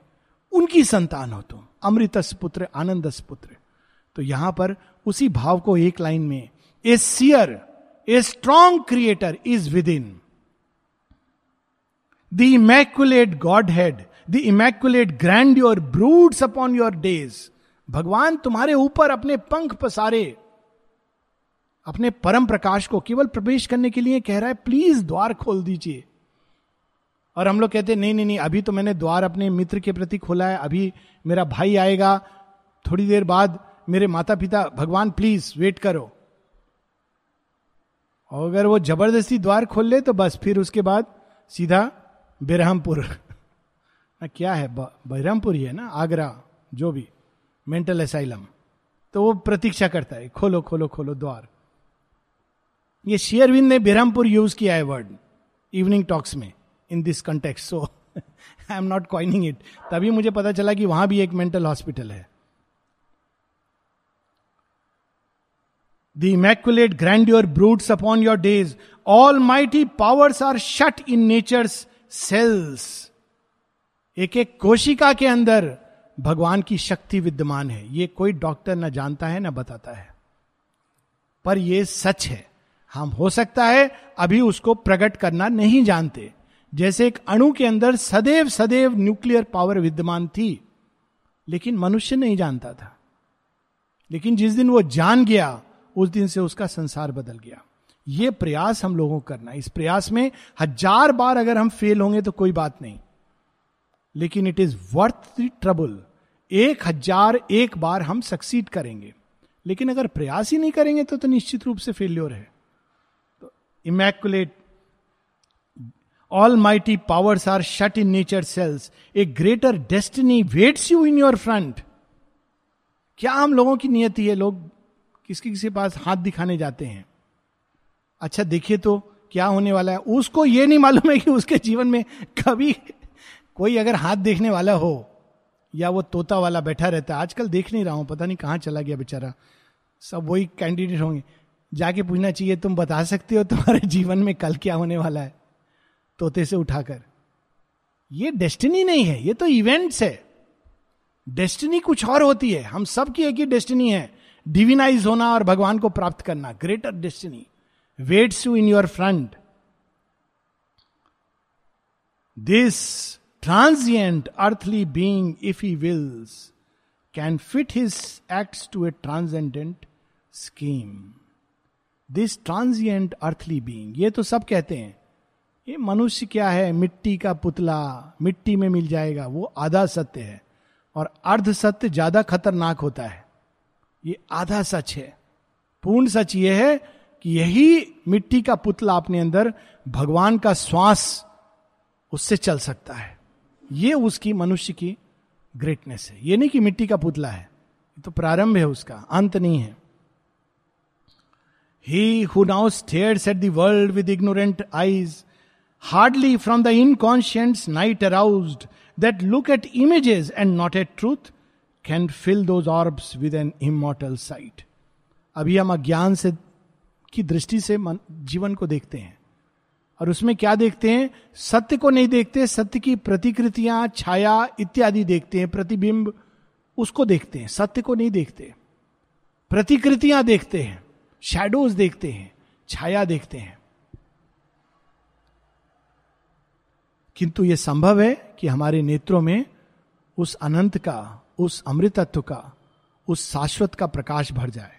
उनकी संतान हो तुम, अमृतस पुत्र, आनंदस पुत्र। तो यहाँ पर उसी भाव को एक लाइन में a seer a strong creator is within the immaculate godhead the immaculate grandeur broods upon your days भगवान तुम्हारे ऊपर अपने पंख पसारे, अपने परम प्रकाश को केवल प्रवेश करने के लिए कह रहा है प्लीज़ द्वार खोल दीजिए. और हम लोग कहते हैं, नहीं नहीं नहीं, अभी तो मैंने द्वार अपने मित्र के प्रति खोला है, अभी मेरा भाई आएगा, थोड़ी देर बाद मेरे माता पिता भगवान प्लीज़ वेट करो। और अगर वो ज़बरदस्ती द्वार खोल ले तो बस, फिर उसके बाद सीधा बिरहमपुर। क्या है? बहरमपुर ही है ना? आगरा, जो भी मेंटल असाइलम तो वो प्रतीक्षा करता है, खोलो खोलो खोलो द्वार। ये शेयरविंद ने बेरहमपुर यूज़ किया है वर्ड इवनिंग टॉक्स में in this context so I am not coining it तभी मुझे पता चला कि वहाँ भी एक मेंटल हॉस्पिटल है। The immaculate grandeur broods upon your days almighty powers are shut in cells एक एक कोशिका के अंदर भगवान की शक्ति विद्यमान है। ये कोई डॉक्टर ना जानता है, ना बताता है। पर यह सच है। हम हो सकता है अभी उसको प्रकट करना नहीं जानते। जैसे एक अणु के अंदर सदैव सदैव न्यूक्लियर पावर विद्यमान थी, लेकिन मनुष्य नहीं जानता था। लेकिन जिस दिन वो जान गया उस दिन से उसका संसार बदल गया। ये प्रयास हम लोगों को करना इस प्रयास में हज़ार बार अगर हम फेल होंगे तो कोई बात नहीं। लेकिन it is worth the trouble एक हज़ार एक बार हम सक्सीड करेंगे। लेकिन अगर प्रयास ही नहीं करेंगे तो, तो निश्चित रूप से फेल्योर है। तो immaculate almighty powers are shut in nature cells a greater destiny waits you in your front क्या हम लोगों की नियति है? लोग किसके किसी पास हाथ दिखाने जाते हैं? अच्छा देखिए तो क्या होने वाला है? उसको ये नहीं मालूम है कि उसके जीवन में कभी कोई अगर हाथ देखने वाला हो, या वो तोता वाला बैठा रहता है। आजकल देख नहीं रहा हूँ, पता नहीं कहाँ चला गया बेचारा। सब वही कैंडिडेट होंगे। जाके पूछना चाहिए, तुम बता सकते हो तुम्हारे जीवन में कल क्या होने वाला है? तोते से उठाकर। ये डेस्टिनी नहीं है, ये तो इवेंट्स है। डेस्टिनी कुछ और होती है। हम सब की एक ही डेस्टिनी है। डिविनाइज होना और भगवान को प्राप्त करना greater destiny waits you in your front this transient earthly being if he wills can fit his act to a transcendent scheme this transient earthly being ये तो सब कहते हैं ये मनुष्य क्या है मिट्टी का पुतला मिट्टी में मिल जाएगा वो आधा सत्य है और अर्ध सत्य ज़्यादा खतरनाक होता है ये आधा सच है। पूर्ण सच ये है कि यही मिट्टी का पुतला अपने अंदर भगवान का श्वास उससे चल सकता है। ये उसकी मनुष्य की ग्रेटनेस है। ये नहीं कि मिट्टी का पुतला है। तो प्रारंभ है उसका, अंत नहीं है। He who now stares at the world with ignorant eyes hardly from the inconscient night arouse that look at images and not at truth can fill those orbs with an immortal sight अभी हम अज्ञान से की दृष्टि से मन, जीवन को देखते हैं। और उसमें क्या देखते हैं? सत्य को नहीं देखते सत्य की प्रतिकृतियाँ छाया इत्यादि देखते हैं प्रतिबिंब उसको देखते हैं सत्य को नहीं देखते। प्रतिकृतियाँ देखते हैं शेडोज देखते हैं छाया देखते हैं। किंतु यह संभव है कि हमारे नेत्रों में उस अनंत का उस अमृतत्व का, उस शाश्वत का प्रकाश भर जाए।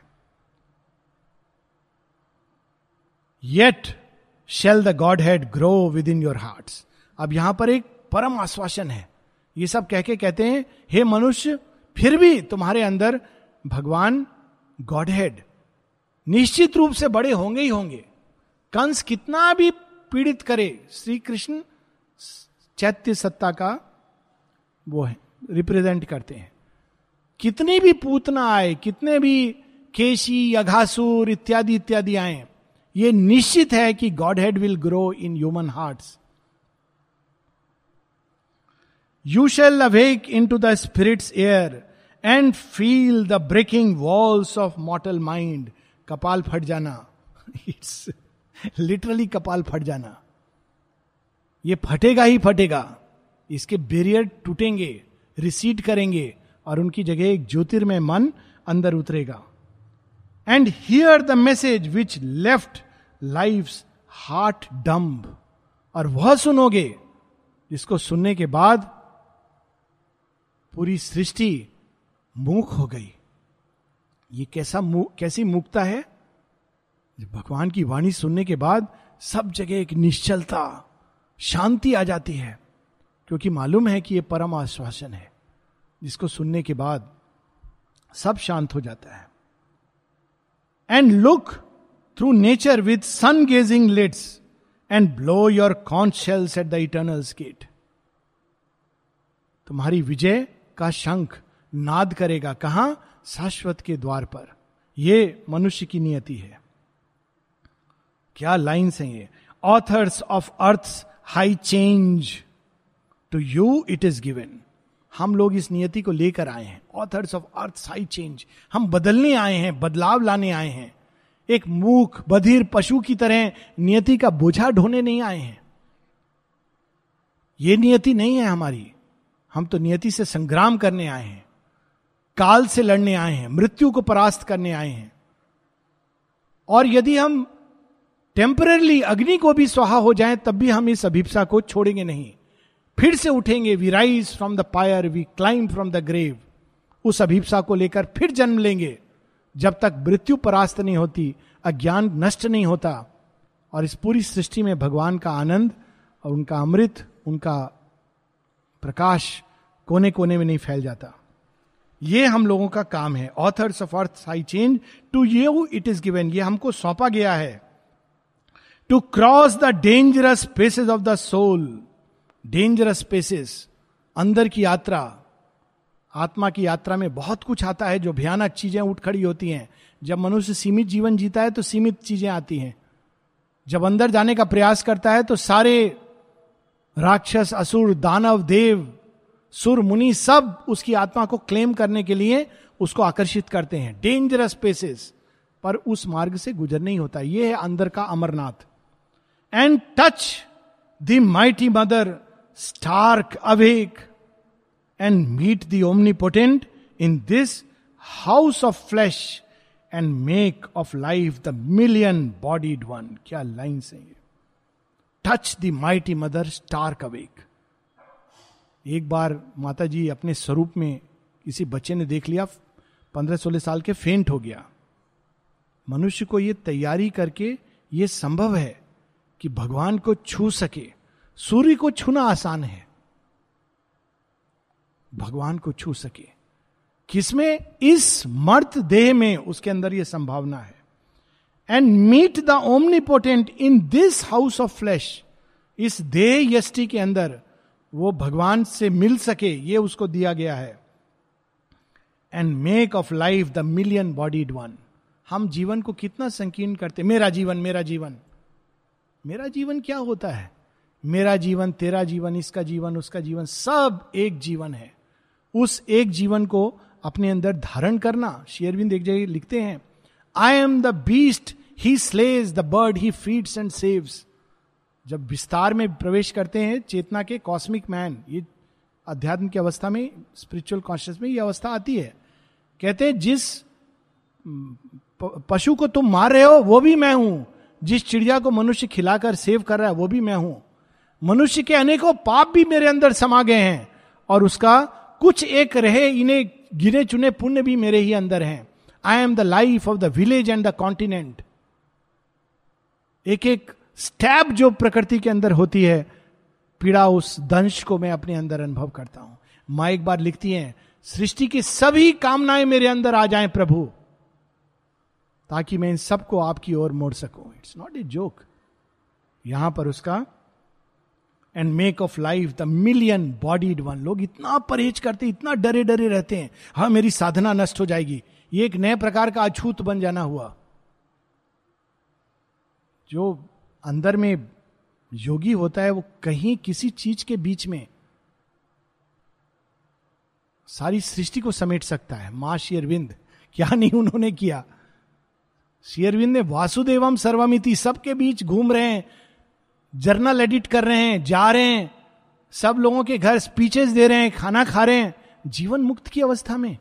Yet shall the godhead grow within your heart अब यहाँ पर एक परम आश्वासन है। ये सब कह के कहते हैं, हे मनुष्य, फिर भी तुम्हारे अंदर भगवान गॉड हेड निश्चित रूप से बड़े होंगे ही होंगे। कंस कितना भी पीड़ित करे, श्री कृष्ण चैत्य सत्ता का वो है। रिप्रेजेंट करते हैं। कितनी भी पूतना आए, कितने भी केशी, अघासुर इत्यादि इत्यादि आए, ये निश्चित है कि godhead will grow in human hearts you shall awake into the spirits air and feel the breaking walls of mortal mind कपाल फट जाना। इट्स लिटरली कपाल फट जाना। ये फटेगा ही फटेगा। इसके बेरियर टूटेंगे। रिसीड करेंगे और उनकी जगह एक ज्योतिर्मय मन अंदर उतरेगा। And hear the message which left life heart dumb और वह सुनोगे जिसको सुनने के बाद पूरी सृष्टि मूक हो गई। ये कैसा मु, कैसी मुक्ता है? भगवान की वाणी सुनने के बाद सब जगह एक निश्चलता शांति आ जाती है क्योंकि मालूम है कि यह परम आश्वासन है। जिसको सुनने के बाद सब शांत हो जाता है। And look through nature with sun gazing lids and blow your conch shells at the eternal gate तुम्हारी विजय का शंख नाद करेगा कहा? शाश्वत के द्वार पर। यह मनुष्य की नियति है। क्या लाइन्स हैं ये? Authors of earth high change to you it is given हम लोग इस नियति को लेकर आए हैं। Authors of earth high change हम बदलने आए हैं, बदलाव लाने आए हैं। एक मूख बधिर पशु की तरह नियति का बोझा ढोने नहीं आए हैं। ये नियति नहीं है हमारी। हम तो नियति से संग्राम करने आए हैं। काल से लड़ने आए हैं। मृत्यु को परास्त करने आए हैं। और यदि हम टेम्परली अग्नि को भी स्वाहा हो जाए, तब भी हम इस अभिप्सा को छोड़ेंगे नहीं। फिर से उठेंगे we rise from the pyre we climb from the grave उस अभिप्सा को लेकर फिर जन्म लेंगे। जब तक मृत्यु परास्त नहीं होती, अज्ञान नष्ट नहीं होता। और इस पूरी सृष्टि में भगवान का आनंद और उनका अमृत, उनका प्रकाश कोने कोने में नहीं फैल जाता। ये हम लोगों का काम है। Authors of earth high change to you it is given ये हमको सौंपा गया है। To cross the dangerous spaces of the soul dangerous spaces अंदर की यात्रा, आत्मा की यात्रा में बहुत कुछ आता है जो भयानक चीज़ें उठ खड़ी होती हैं। जब मनुष्य सीमित जीवन जीता है तो सीमित चीज़ें आती हैं। जब अंदर जाने का प्रयास करता है तो सारे राक्षस, असुर, दानव, देव, सुर, मुनि सब उसकी आत्मा को क्लेम करने के लिए उसको आकर्षित करते हैं। डेंजरस स्पेसेस पर उस मार्ग से गुजर नहीं होता। यह है अंदर का Amarnath. And touch the mighty mother awake and meet the omnipotent in this house of flesh and make of life the million bodied one क्या लाइन से touch the mighty mother stark awake एक बार माता जी अपने स्वरूप में किसी बच्चे ने देख लिया, पंद्रह सोलह साल के फेंट हो गया। मनुष्य को यह तैयारी करके ये संभव है कि भगवान को छू सके। सूर्य को छूना आसान है। भगवान को छू सके। किसमें? इस मर्त देह में उसके अंदर यह संभावना है। And meet the omnipotent in this house of flesh इस देह यष्टि के अंदर वो भगवान से मिल सके, ये उसको दिया गया है। And make of life the million bodied one हम जीवन को कितना संकीर्ण करते मेरा जीवन मेरा जीवन। मेरा जीवन क्या होता है? मेरा जीवन, तेरा जीवन, इसका जीवन, उसका जीवन, सब एक जीवन है। उस एक जीवन को अपने अंदर धारण करना शेयरविंद एक जगह लिखते हैं I am the beast he slays the bird he feeds and saves जब विस्तार में प्रवेश करते हैं, चेतना के कॉस्मिक मैन ये अध्यात्म की अवस्था में स्पिरिचुअल कॉन्शियस में ये अवस्था आती है। कहते हैं, जिस पशु को तुम मार रहे हो, वो भी मैं हूँ। जिस चिड़िया को मनुष्य खिलाकर सेव कर रहा है, वो भी मैं हूँ। मनुष्य के अनेकों पाप भी मेरे अंदर समा गए हैं और उसका कुछ एक रहे, इन्हें गिने चुने पुण्य भी मेरे ही अंदर हैं। I am the life of the village and the continent एक एक स्टैप जो प्रकृति के अंदर होती है, पीड़ा उस दंश को मैं अपने अंदर अनुभव करता हूँ। माँ एक बार लिखती हैं, सृष्टि की सभी कामनाएँ मेरे अंदर आ जाएँ प्रभु, ताकि मैं इन सबको आपकी ओर मोड़ सकूँ। इट्स नॉट ए जोक यहाँ पर उसका and make of life the million bodied one लोग इतना परहेज करते, इतना डरे डरे रहते हैं। हाँ मेरी साधना नष्ट हो जाएगी। ये एक नए प्रकार का अछूत बन जाना हुआ। जो अंदर में योगी होता है, वो कहीं किसी चीज़ के बीच में सारी सृष्टि को समेट सकता है। माँ शेरविंद क्या नहीं उन्होंने किया? शेयरविंद ने वासुदेवम सर्वमिति, सबके बीच घूम रहे हैं। जर्नल एडिट कर रहे हैं, जा रहे हैं, सब लोगों के घर स्पीचेस दे रहे हैं, खाना खा रहे हैं, जीवन मुक्त की अवस्था में।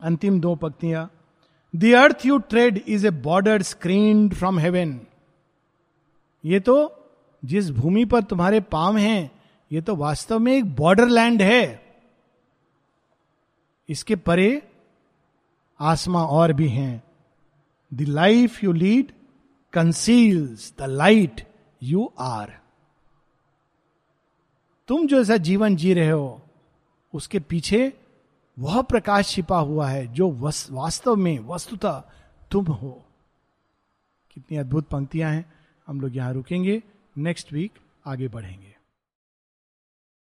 अंतिम दो पंक्तियाँ the earth you tread is a border screen from heaven ये तो जिस भूमि पर तुम्हारे पाम हैं, ये तो वास्तव में एक बॉर्डर लैंड है। इसके परे आसमा और भी हैं। The life you lead conceals the light you are तुम जो ऐसा जीवन जी रहे हो, उसके पीछे वह प्रकाश छिपा हुआ है जो वास्तव में वस्तुतः तुम हो। कितनी अद्भुत पंक्तियाँ हैं। हम लोग यहाँ रुकेंगे। नेक्स्ट वीक आगे बढ़ेंगे।